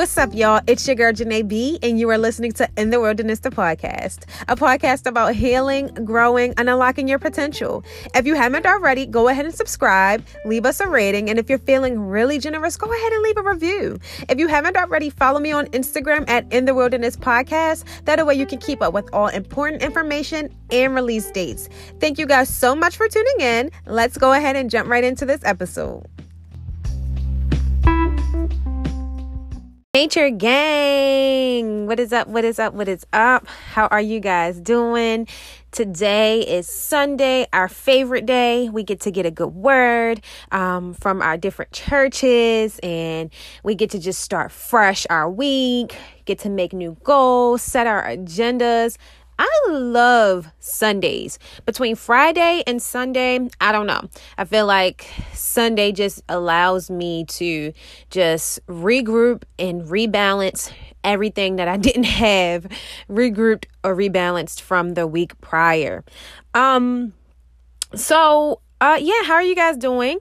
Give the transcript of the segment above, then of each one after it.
What's up, y'all? It's your girl, Janae B, and you are listening to In the Wilderness, the podcast, a podcast about healing, growing, and unlocking your potential. If you haven't already, go ahead and subscribe, leave us a rating, and if you're feeling really generous, go ahead and leave a review. If you haven't already, follow me on Instagram at In the Wilderness Podcast. That way you can keep up with all important information and release dates. Thank you guys so much for tuning in. Let's go ahead and jump right into this episode. Nature Gang. What is up? What is up? What is up? How are you guys doing? Today is Sunday, our favorite day. We get to get a good word um, from our different churches, and we get to just start fresh our week, get to make new goals, set our agendas, I love Sundays. Between Friday and Sunday, I don't know. I feel like Sunday just allows me to just regroup and rebalance everything that I didn't have regrouped or rebalanced from the week prior. Um so uh yeah, how are you guys doing?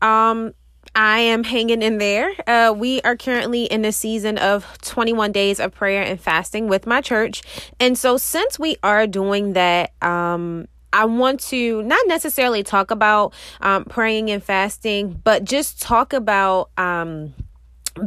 Um I am hanging in there. Uh, we are currently in the season of 21 days of prayer and fasting with my church. And so, since we are doing that, um, I want to not necessarily talk about um, praying and fasting, but just talk about. Um,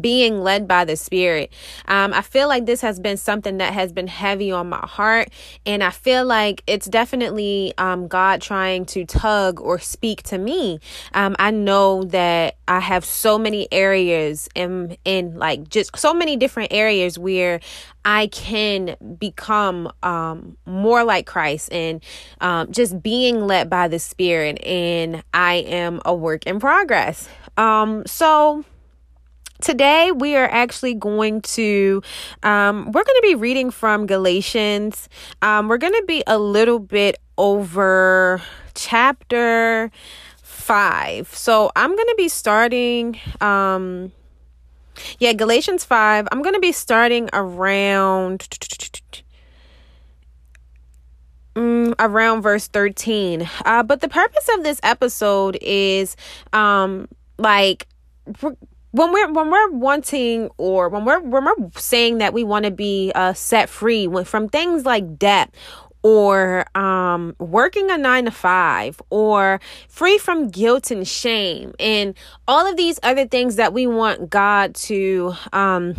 being led by the spirit um, i feel like this has been something that has been heavy on my heart and i feel like it's definitely um, god trying to tug or speak to me um, i know that i have so many areas in in like just so many different areas where I can become um, more like Christ and um, just being led by the Spirit. And I am a work in progress. Um, so, Today, we are actually going to, um, we're going to be reading from Galatians. Um, we're going to be a little bit over chapter five. So I'm going to be starting, um, yeah, Galatians 5. I'm going to be starting around. Mm, around verse 13 uh, but the purpose of this episode is um like when we're when we're wanting or when we're when we're saying that we want to be uh, set free from things like debt or um, working a nine to five or free from guilt and shame and all of these other things that we want God to um,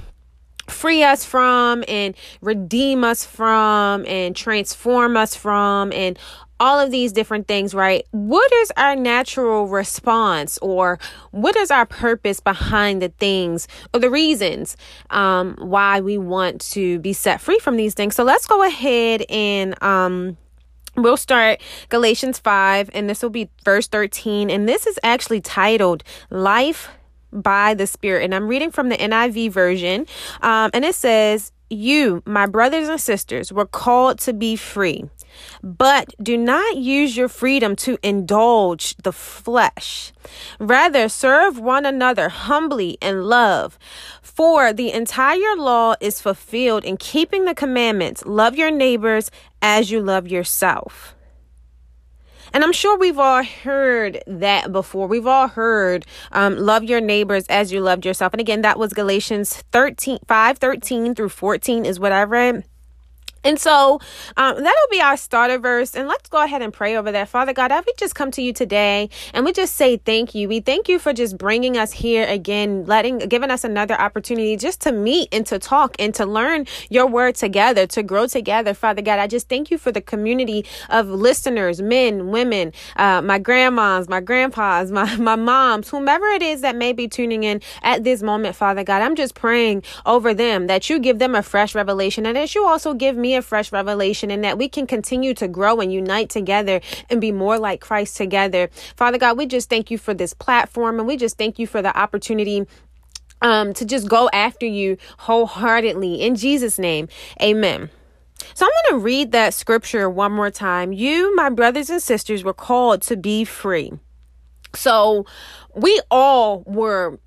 free us from and redeem us from and transform us from and all of these different things, right? What is our natural response or what is our purpose behind the things or the reasons um, why we want to be set free from these things? So let's go ahead and um, we'll start Galatians 5, and this will be verse 13. And this is actually titled Life by the Spirit. And I'm reading from the NIV version. Um, and it says, You, my brothers and sisters, were called to be free. But do not use your freedom to indulge the flesh. Rather, serve one another humbly in love. For the entire law is fulfilled in keeping the commandments love your neighbors as you love yourself. And I'm sure we've all heard that before. We've all heard um, love your neighbors as you loved yourself. And again, that was Galatians 13, 5, 13 through 14 is what I read. And so um, that'll be our starter verse. And let's go ahead and pray over that. Father God, I we just come to you today and we just say thank you. We thank you for just bringing us here again, letting, giving us another opportunity just to meet and to talk and to learn your word together, to grow together. Father God, I just thank you for the community of listeners, men, women, uh, my grandmas, my grandpas, my, my moms, whomever it is that may be tuning in at this moment, Father God. I'm just praying over them that you give them a fresh revelation and that you also give me a fresh revelation and that we can continue to grow and unite together and be more like Christ together. Father God, we just thank you for this platform and we just thank you for the opportunity um, to just go after you wholeheartedly. In Jesus' name, amen. So I'm going to read that scripture one more time. You, my brothers and sisters, were called to be free. So we all were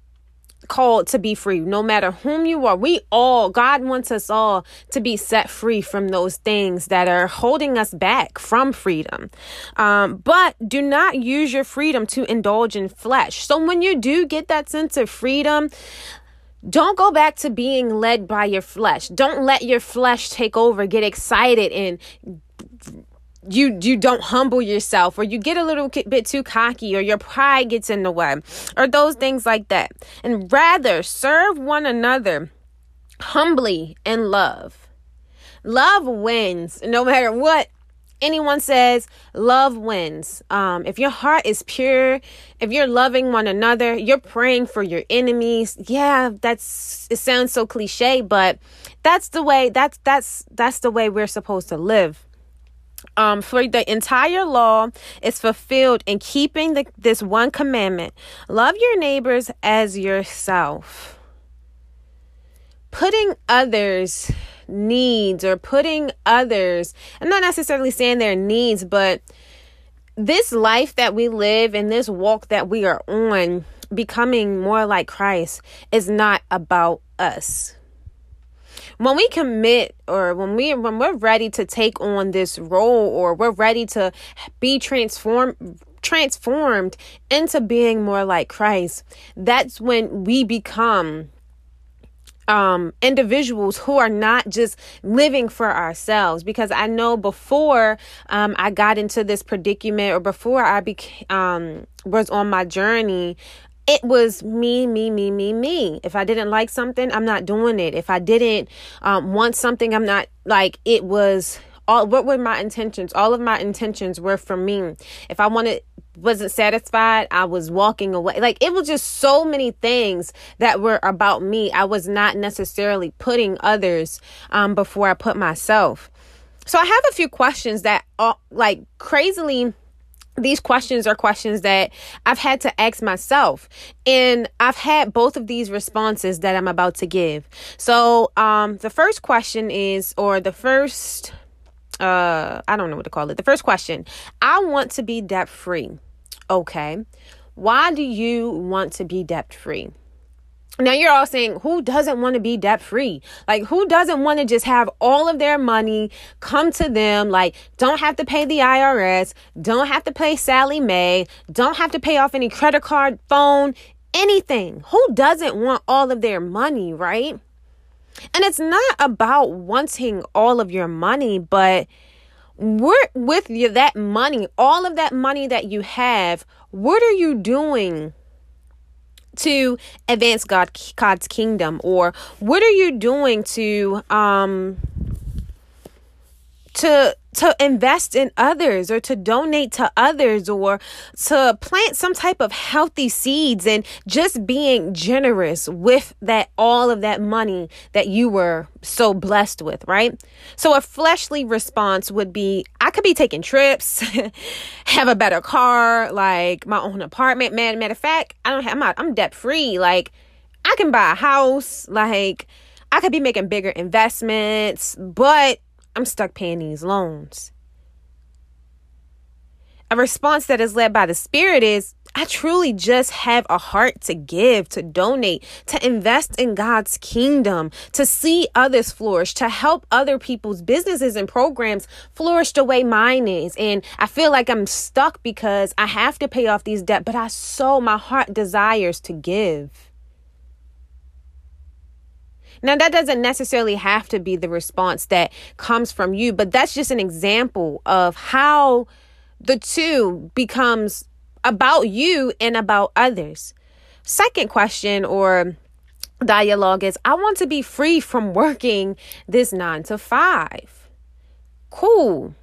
called to be free, no matter whom you are. We all, God wants us all to be set free from those things that are holding us back from freedom. Um, but do not use your freedom to indulge in flesh. So when you do get that sense of freedom, don't go back to being led by your flesh. Don't let your flesh take over, get excited and you you don't humble yourself or you get a little bit too cocky or your pride gets in the way or those things like that. And rather serve one another humbly in love. Love wins no matter what anyone says love wins um, if your heart is pure if you're loving one another you're praying for your enemies yeah that's it sounds so cliche but that's the way that's that's that's the way we're supposed to live um, for the entire law is fulfilled in keeping the, this one commandment. Love your neighbors as yourself. Putting others needs or putting others i'm not necessarily saying their needs but this life that we live and this walk that we are on becoming more like christ is not about us when we commit or when we when we're ready to take on this role or we're ready to be transformed transformed into being more like Christ that's when we become um, individuals who are not just living for ourselves. Because I know before um, I got into this predicament or before I became um, was on my journey, it was me, me, me, me, me. If I didn't like something, I'm not doing it. If I didn't um, want something, I'm not like it was. All, what were my intentions? All of my intentions were for me. If I wanted wasn't satisfied, I was walking away. Like it was just so many things that were about me. I was not necessarily putting others um, before I put myself. So I have a few questions that, are, like, crazily these questions are questions that I've had to ask myself. And I've had both of these responses that I'm about to give. So, um, the first question is, or the first, uh, I don't know what to call it. The first question I want to be debt free. Okay. Why do you want to be debt free? Now you're all saying, who doesn't want to be debt free? Like, who doesn't want to just have all of their money come to them? Like, don't have to pay the IRS, don't have to pay Sallie Mae, don't have to pay off any credit card, phone, anything. Who doesn't want all of their money, right? And it's not about wanting all of your money, but with that money, all of that money that you have, what are you doing to advance God God's kingdom? Or what are you doing to um to to invest in others or to donate to others or to plant some type of healthy seeds and just being generous with that all of that money that you were so blessed with, right? So a fleshly response would be I could be taking trips, have a better car, like my own apartment. Man, matter of fact, I don't have I'm, not, I'm debt free. Like I can buy a house, like I could be making bigger investments, but I'm stuck paying these loans. A response that is led by the Spirit is I truly just have a heart to give, to donate, to invest in God's kingdom, to see others flourish, to help other people's businesses and programs flourish the way mine is. And I feel like I'm stuck because I have to pay off these debt, but I so my heart desires to give. Now, that doesn't necessarily have to be the response that comes from you, but that's just an example of how the two becomes about you and about others. Second question or dialogue is I want to be free from working this nine to five. Cool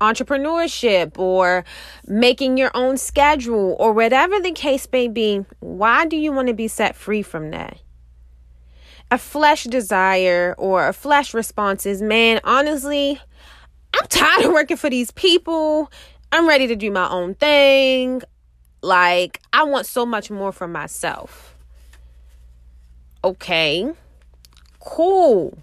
entrepreneurship or making your own schedule or whatever the case may be, why do you want to be set free from that? A flesh desire or a flesh response is, man, honestly, I'm tired of working for these people. I'm ready to do my own thing. Like, I want so much more for myself. Okay, cool.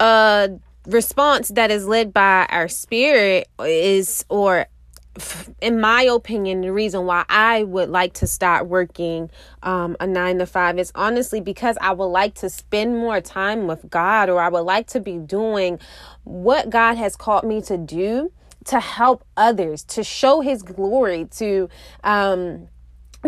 A response that is led by our spirit is, or in my opinion, the reason why I would like to start working um, a nine to five is honestly because I would like to spend more time with God, or I would like to be doing what God has called me to do to help others, to show His glory, to um,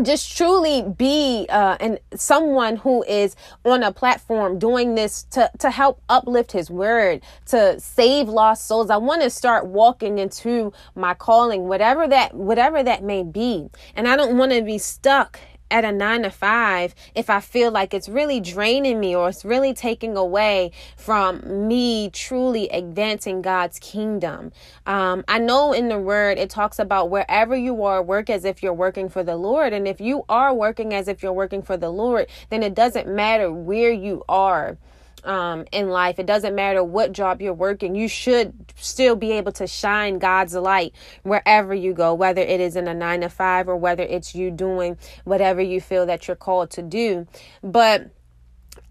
just truly be uh, and someone who is on a platform doing this to to help uplift his word to save lost souls. I want to start walking into my calling whatever that whatever that may be. And i don't want to be stuck at a nine to five if I feel like it's really draining me or it's really taking away from me truly advancing God's kingdom. Um, I know in the word it talks about wherever you are, work as if you're working for the Lord. And if you are working as if you're working for the Lord, then it doesn't matter where you are um, in life. It doesn't matter what job you're working. You should still be able to shine God's light wherever you go, whether it is in a nine to five or whether it's you doing whatever you feel that you're called to do. But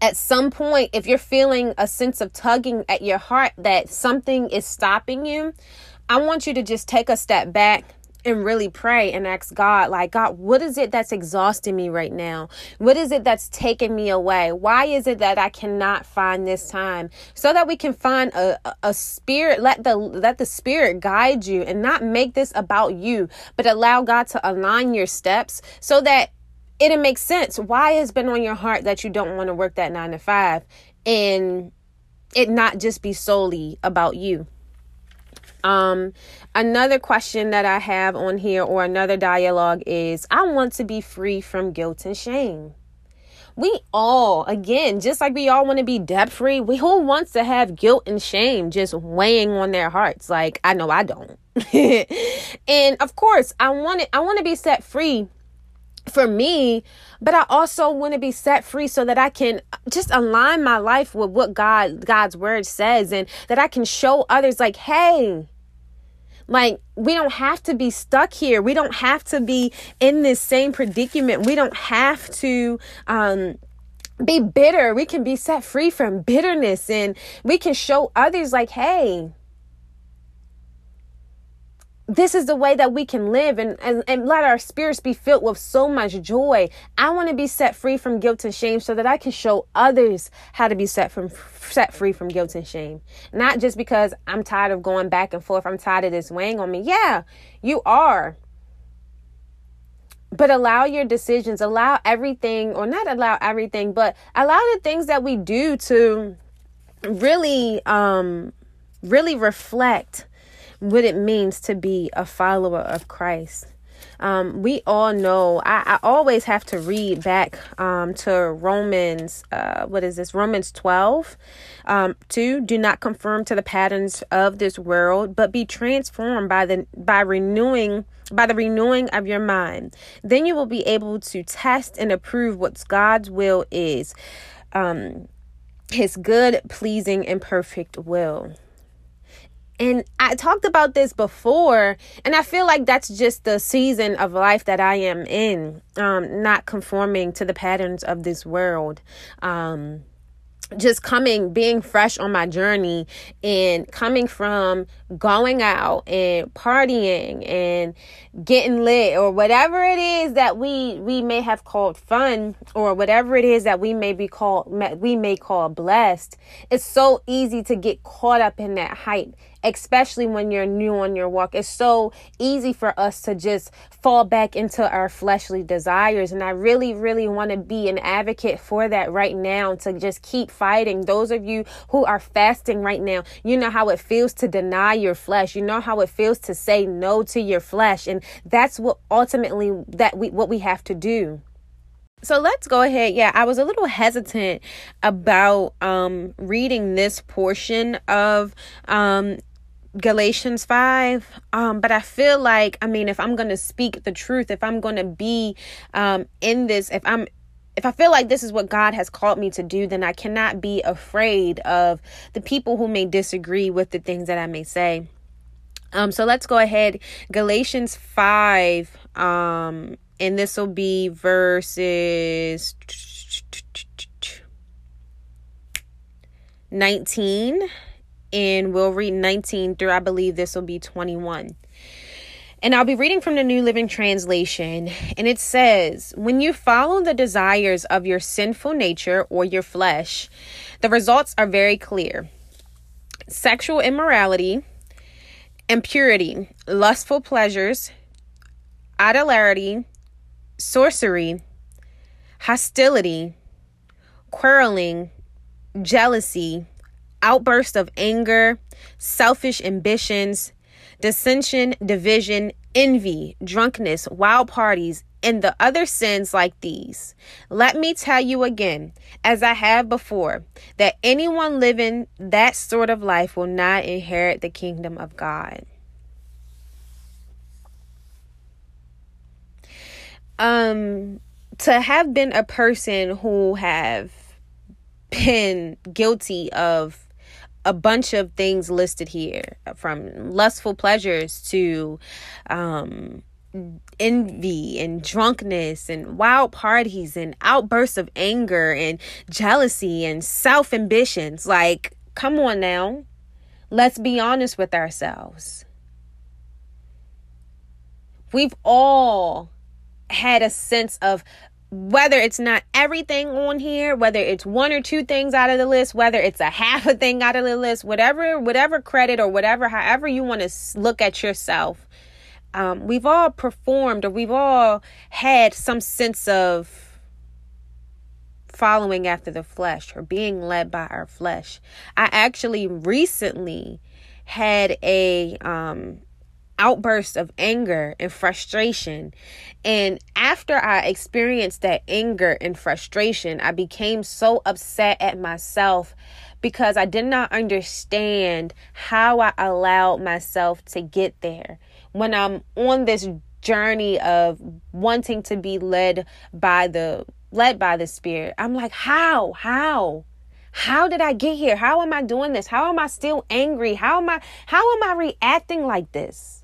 at some point, if you're feeling a sense of tugging at your heart that something is stopping you, I want you to just take a step back and really pray and ask God, like, God, what is it that's exhausting me right now? What is it that's taking me away? Why is it that I cannot find this time? So that we can find a, a spirit, let the let the spirit guide you and not make this about you, but allow God to align your steps so that it'll make sense. Why has been on your heart that you don't want to work that nine to five and it not just be solely about you. Um, another question that I have on here or another dialogue is I want to be free from guilt and shame. We all, again, just like we all want to be debt free, we who wants to have guilt and shame just weighing on their hearts? Like, I know I don't. and of course, I want it, I want to be set free for me, but I also want to be set free so that I can just align my life with what God God's word says and that I can show others like, "Hey, like we don't have to be stuck here. We don't have to be in this same predicament. We don't have to um be bitter. We can be set free from bitterness and we can show others like, "Hey, this is the way that we can live and, and, and let our spirits be filled with so much joy. I want to be set free from guilt and shame so that I can show others how to be set from set free from guilt and shame. Not just because I'm tired of going back and forth. I'm tired of this weighing on me. Yeah, you are. But allow your decisions, allow everything, or not allow everything, but allow the things that we do to really, um, really reflect what it means to be a follower of Christ. Um, we all know, I, I, always have to read back um, to Romans, uh, what is this? Romans 12. Um, two, do not conform to the patterns of this world, but be transformed by the by renewing by the renewing of your mind. Then you will be able to test and approve what God's will is. Um, his good, pleasing, and perfect will. And I talked about this before, and I feel like that's just the season of life that I am in, um, not conforming to the patterns of this world. Um, just coming, being fresh on my journey and coming from going out and partying and getting lit or whatever it is that we we may have called fun or whatever it is that we may be called we may call blessed it's so easy to get caught up in that hype especially when you're new on your walk. It's so easy for us to just fall back into our fleshly desires. And I really, really want to be an advocate for that right now to just keep fighting. Those of you who are fasting right now, you know how it feels to deny your flesh. You know how it feels to say no to your flesh. And that's what ultimately that we what we have to do. So let's go ahead. Yeah, I was a little hesitant about um reading this portion of um Galatians 5. Um, but I feel like, I mean, if I'm going to speak the truth, if I'm going to be um, in this, if I'm if I feel like this is what God has called me to do, then I cannot be afraid of the people who may disagree with the things that I may say. Um, so let's go ahead. Galatians 5, um, and this will be verses 19 and we'll read 19 through, I believe this will be 21. And I'll be reading from the New Living Translation. And it says, When you follow the desires of your sinful nature or your flesh, the results are very clear sexual immorality, impurity, lustful pleasures, idolatry, sorcery, hostility, quarreling, jealousy, outburst of anger, selfish ambitions, dissension, division, envy, drunkenness, wild parties, and the other sins like these. Let me tell you again, as I have before, that anyone living that sort of life will not inherit the kingdom of God. Um to have been a person who have been guilty of a bunch of things listed here from lustful pleasures to um, envy and drunkenness and wild parties and outbursts of anger and jealousy and self ambitions. Like, come on now. Let's be honest with ourselves. We've all had a sense of whether it's not everything on here, whether it's one or two things out of the list, whether it's a half a thing out of the list, whatever, whatever credit or whatever, however you want to look at yourself, um, we've all performed or we've all had some sense of following after the flesh or being led by our flesh. I actually recently had a um, outburst of anger and frustration. And after I experienced that anger and frustration, I became so upset at myself because I did not understand how I allowed myself to get there. When I'm on this journey of wanting to be led by the led by the spirit, I'm like, how? How? How did I get here? How am I doing this? How am I still angry? How am I how am I reacting like this?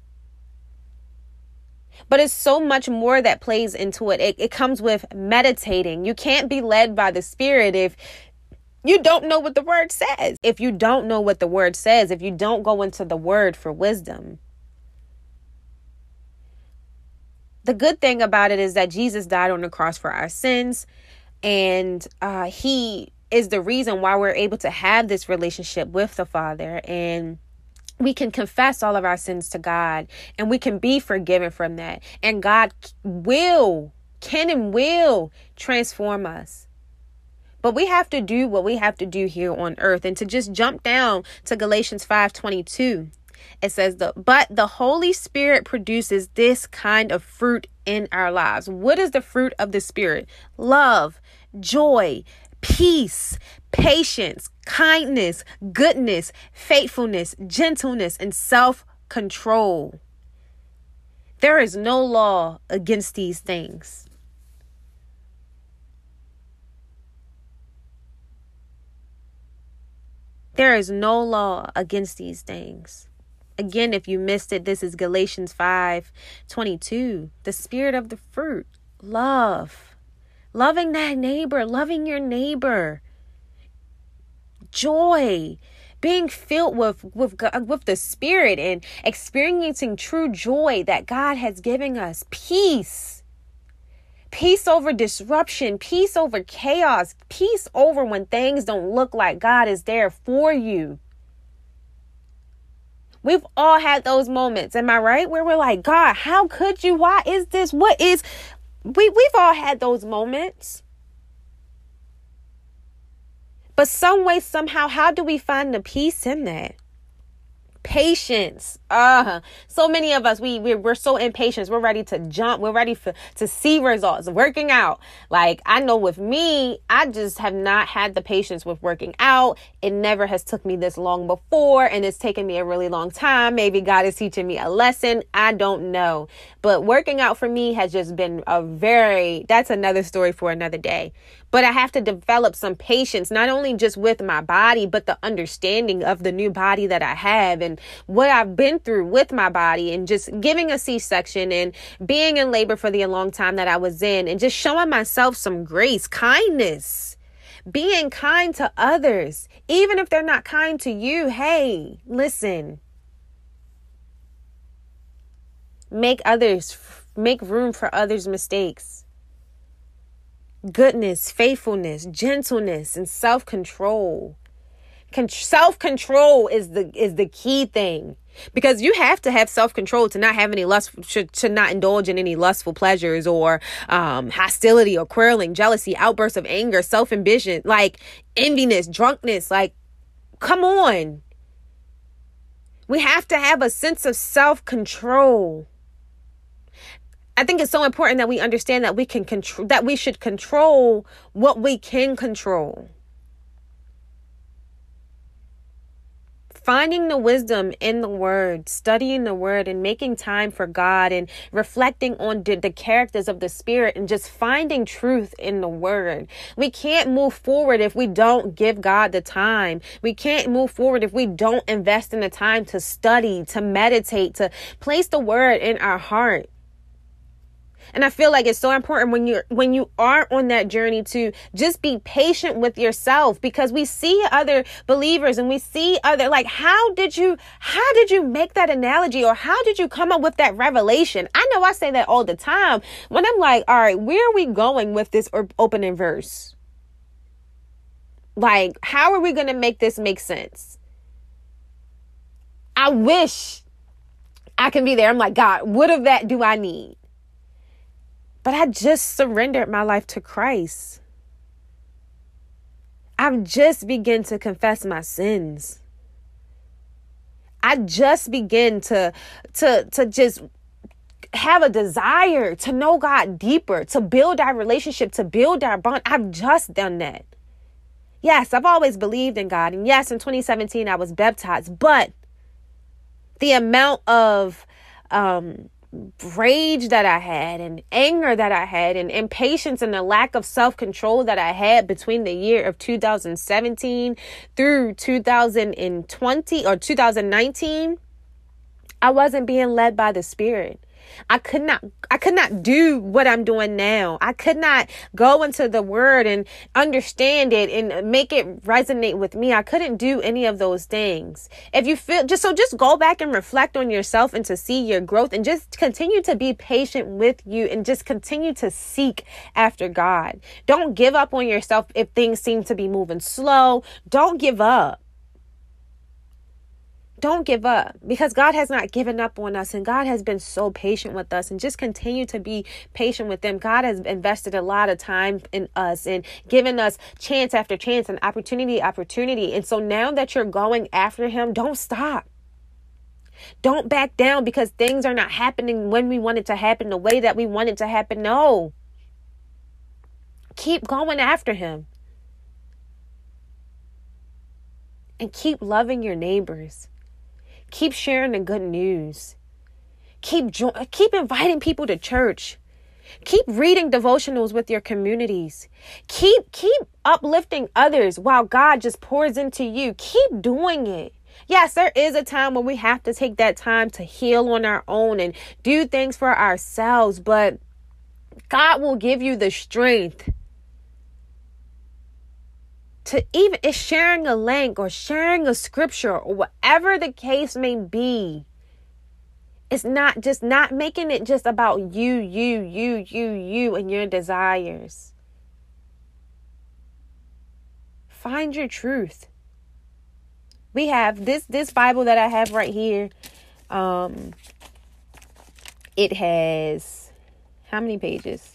But it's so much more that plays into it. it. It comes with meditating. You can't be led by the Spirit if you don't know what the word says. If you don't know what the word says, if you don't go into the word for wisdom. The good thing about it is that Jesus died on the cross for our sins, and uh, He is the reason why we're able to have this relationship with the Father. And we can confess all of our sins to God and we can be forgiven from that. And God will, can and will transform us. But we have to do what we have to do here on earth. And to just jump down to Galatians 5:22. It says the but the Holy Spirit produces this kind of fruit in our lives. What is the fruit of the Spirit? Love, joy, peace, patience, kindness, goodness, faithfulness, gentleness, and self control. There is no law against these things. There is no law against these things. Again, if you missed it, this is Galatians 5 22. The spirit of the fruit, love loving that neighbor, loving your neighbor, joy, being filled with with God, uh, with the Spirit and experiencing true joy that God has given us, peace. Peace over disruption, peace over chaos, peace over when things don't look like God is there for you. We've all had those moments, am I right? Where we're like, God, how could you? Why is this? What is we we've all had those moments. But some way, somehow, how do we find the peace in that? Patience. Uh so many of us we we're, we're so impatient. We're ready to jump. We're ready for to see results working out. Like i know with me i just have not had the patience with working out. It never has took me this long before and it's taken me a really long time. Maybe god is teaching me a lesson. I don't know. But working out for me has just been a very that's another story for another day but I have to develop some patience, not only just with my body, but the understanding of the new body that I have and what I've been through with my body and just giving a C section and being in labor for the long time that I was in and just showing myself some grace, kindness being kind to others, even if they're not kind to you. Hey, listen. Make others, make room for others' mistakes goodness, faithfulness, gentleness, and self-control. Con- self-control is the is the key thing. because you have to have self-control to not have any lust to, to not indulge in any lustful pleasures or um, hostility or quarreling jealousy outbursts of anger self-ambition like enviness drunkenness like come on we have to have a sense of self-control I think it's so important that we understand that we can control that we should control what we can control. finding the wisdom in the word, studying the word, and making time for God and reflecting on the, the, characters of the Spirit and just finding truth in the word. We can't move forward if we don't give God the time. We can't move forward if we don't invest in the time to study, to meditate, to place the word in our heart. And I feel like it's so important when you're when you are on that journey to just be patient with yourself because we see other believers and we see other like how did you how did you make that analogy or how did you come up with that revelation? I know I say that all the time when I'm like, all right, where are we going with this opening verse? Like, how are we going to make this make sense? I wish I can be there. I'm like, God, what of that do I need? But I just surrendered my life to Christ. I've just begun to confess my sins. I just begin to to to just have a desire to know God deeper, to build our relationship, to build our bond. I've just done that. Yes, I've always believed in God. And yes, in 2017 I was baptized, but the amount of um rage that I had and anger that I had and impatience and the lack of self control that I had between the year of 2017 through 2020 or 2019, I wasn't being led by the Spirit. I could not I could not do what I'm doing now. I could not go into the word and understand it and make it resonate with me. I couldn't do any of those things. If you feel just so just go back and reflect on yourself and to see your growth and just continue to be patient with you and just continue to seek after God. Don't give up on yourself if things seem to be moving slow. Don't give up don't give up because God has not given up on us and God has been so patient with us and just continue to be patient with them. God has invested a lot of time in us and given us chance after chance and opportunity opportunity. And so now that you're going after him, don't stop. Don't back down because things are not happening when we want it to happen, the way that we want it to happen. No. Keep going after him. And keep loving your neighbors. Keep sharing the good news. Keep jo- keep inviting people to church. Keep reading devotionals with your communities. Keep keep uplifting others while God just pours into you. Keep doing it. Yes, there is a time when we have to take that time to heal on our own and do things for ourselves, but God will give you the strength to even is sharing a link or sharing a scripture or whatever the case may be. It's not just not making it just about you you you you you and your desires. Find your truth. We have this this bible that i have right here um it has how many pages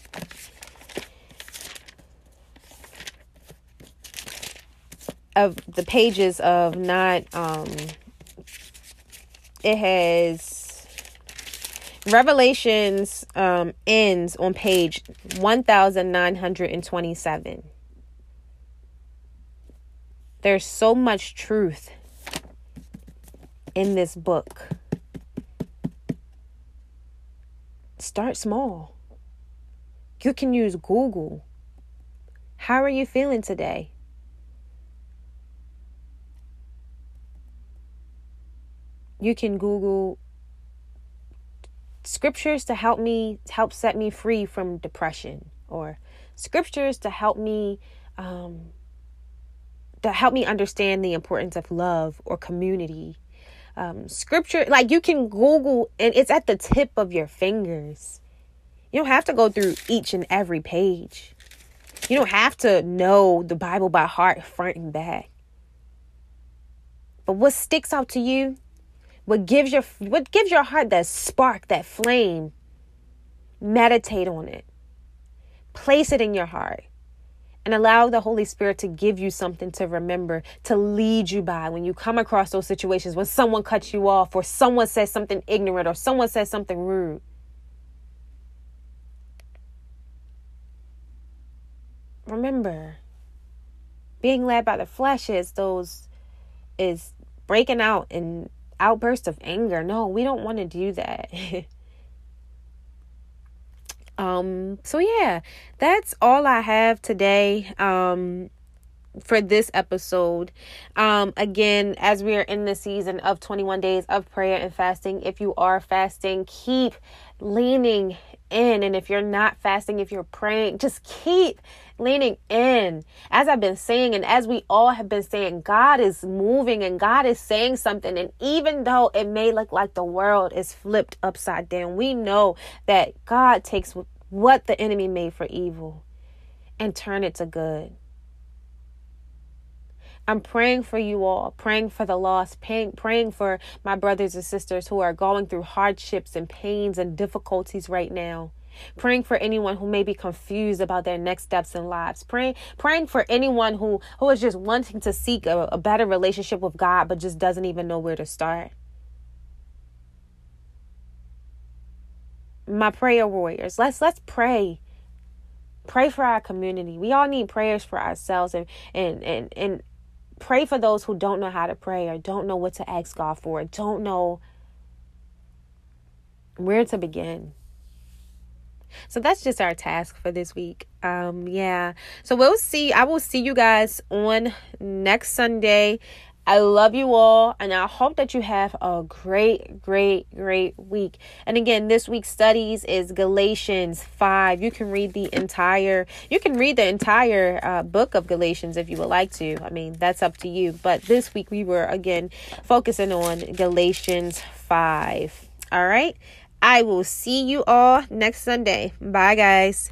of the pages of not um it has revelations um ends on page 1927 there's so much truth in this book. Start small. You can use google. How are you feeling today you can Google scriptures to help me help set me free from depression or scriptures to help me um, to help me understand the importance of love or community. Um, scripture like you can google and it's at the tip of your fingers. You don't have to go through each and every page. You don't have to know the bible by heart front and back. But what sticks out to you what gives your what gives your heart that spark, that flame. Meditate on it. Place it in your heart and allow the Holy Spirit to give you something to remember, to lead you by when you come across those situations when someone cuts you off or someone says something ignorant or someone says something rude. Remember, being led by the flesh is those is breaking out in outbursts of anger. No, we don't want to do that. Um, so yeah, that's all I have today. Um, for this episode. Um, again, as we are in the season of 21 days of prayer and fasting, if you are fasting, keep leaning in. And if you're not fasting, if you're praying, just keep leaning in. As I've been saying, and as we all have been saying, God is moving and God is saying something. And even though it may look like the world is flipped upside down, we know that God takes what the enemy made for evil and turn it to good. I'm praying for you all, praying for the lost, praying, praying for my brothers and sisters who are going through hardships and pains and difficulties right now. Praying for anyone who may be confused about their next steps in lives. Praying, praying for anyone who, who is just wanting to seek a, a better relationship with God but just doesn't even know where to start. my prayer warriors. Let's let's pray. Pray for our community. We all need prayers for ourselves and and and and pray for those who don't know how to pray or don't know what to ask God for, don't know where to begin. So that's just our task for this week. Um yeah. So we'll see I will see you guys on next Sunday. I love you all, and I hope that you have a great, great, great week. And again, this week's studies is Galatians 5. You can read the entire, you can read the entire uh, book of Galatians if you would like to. I mean, that's up to you. But this week we were again focusing on Galatians 5. All right. I will see you all next Sunday. Bye, guys.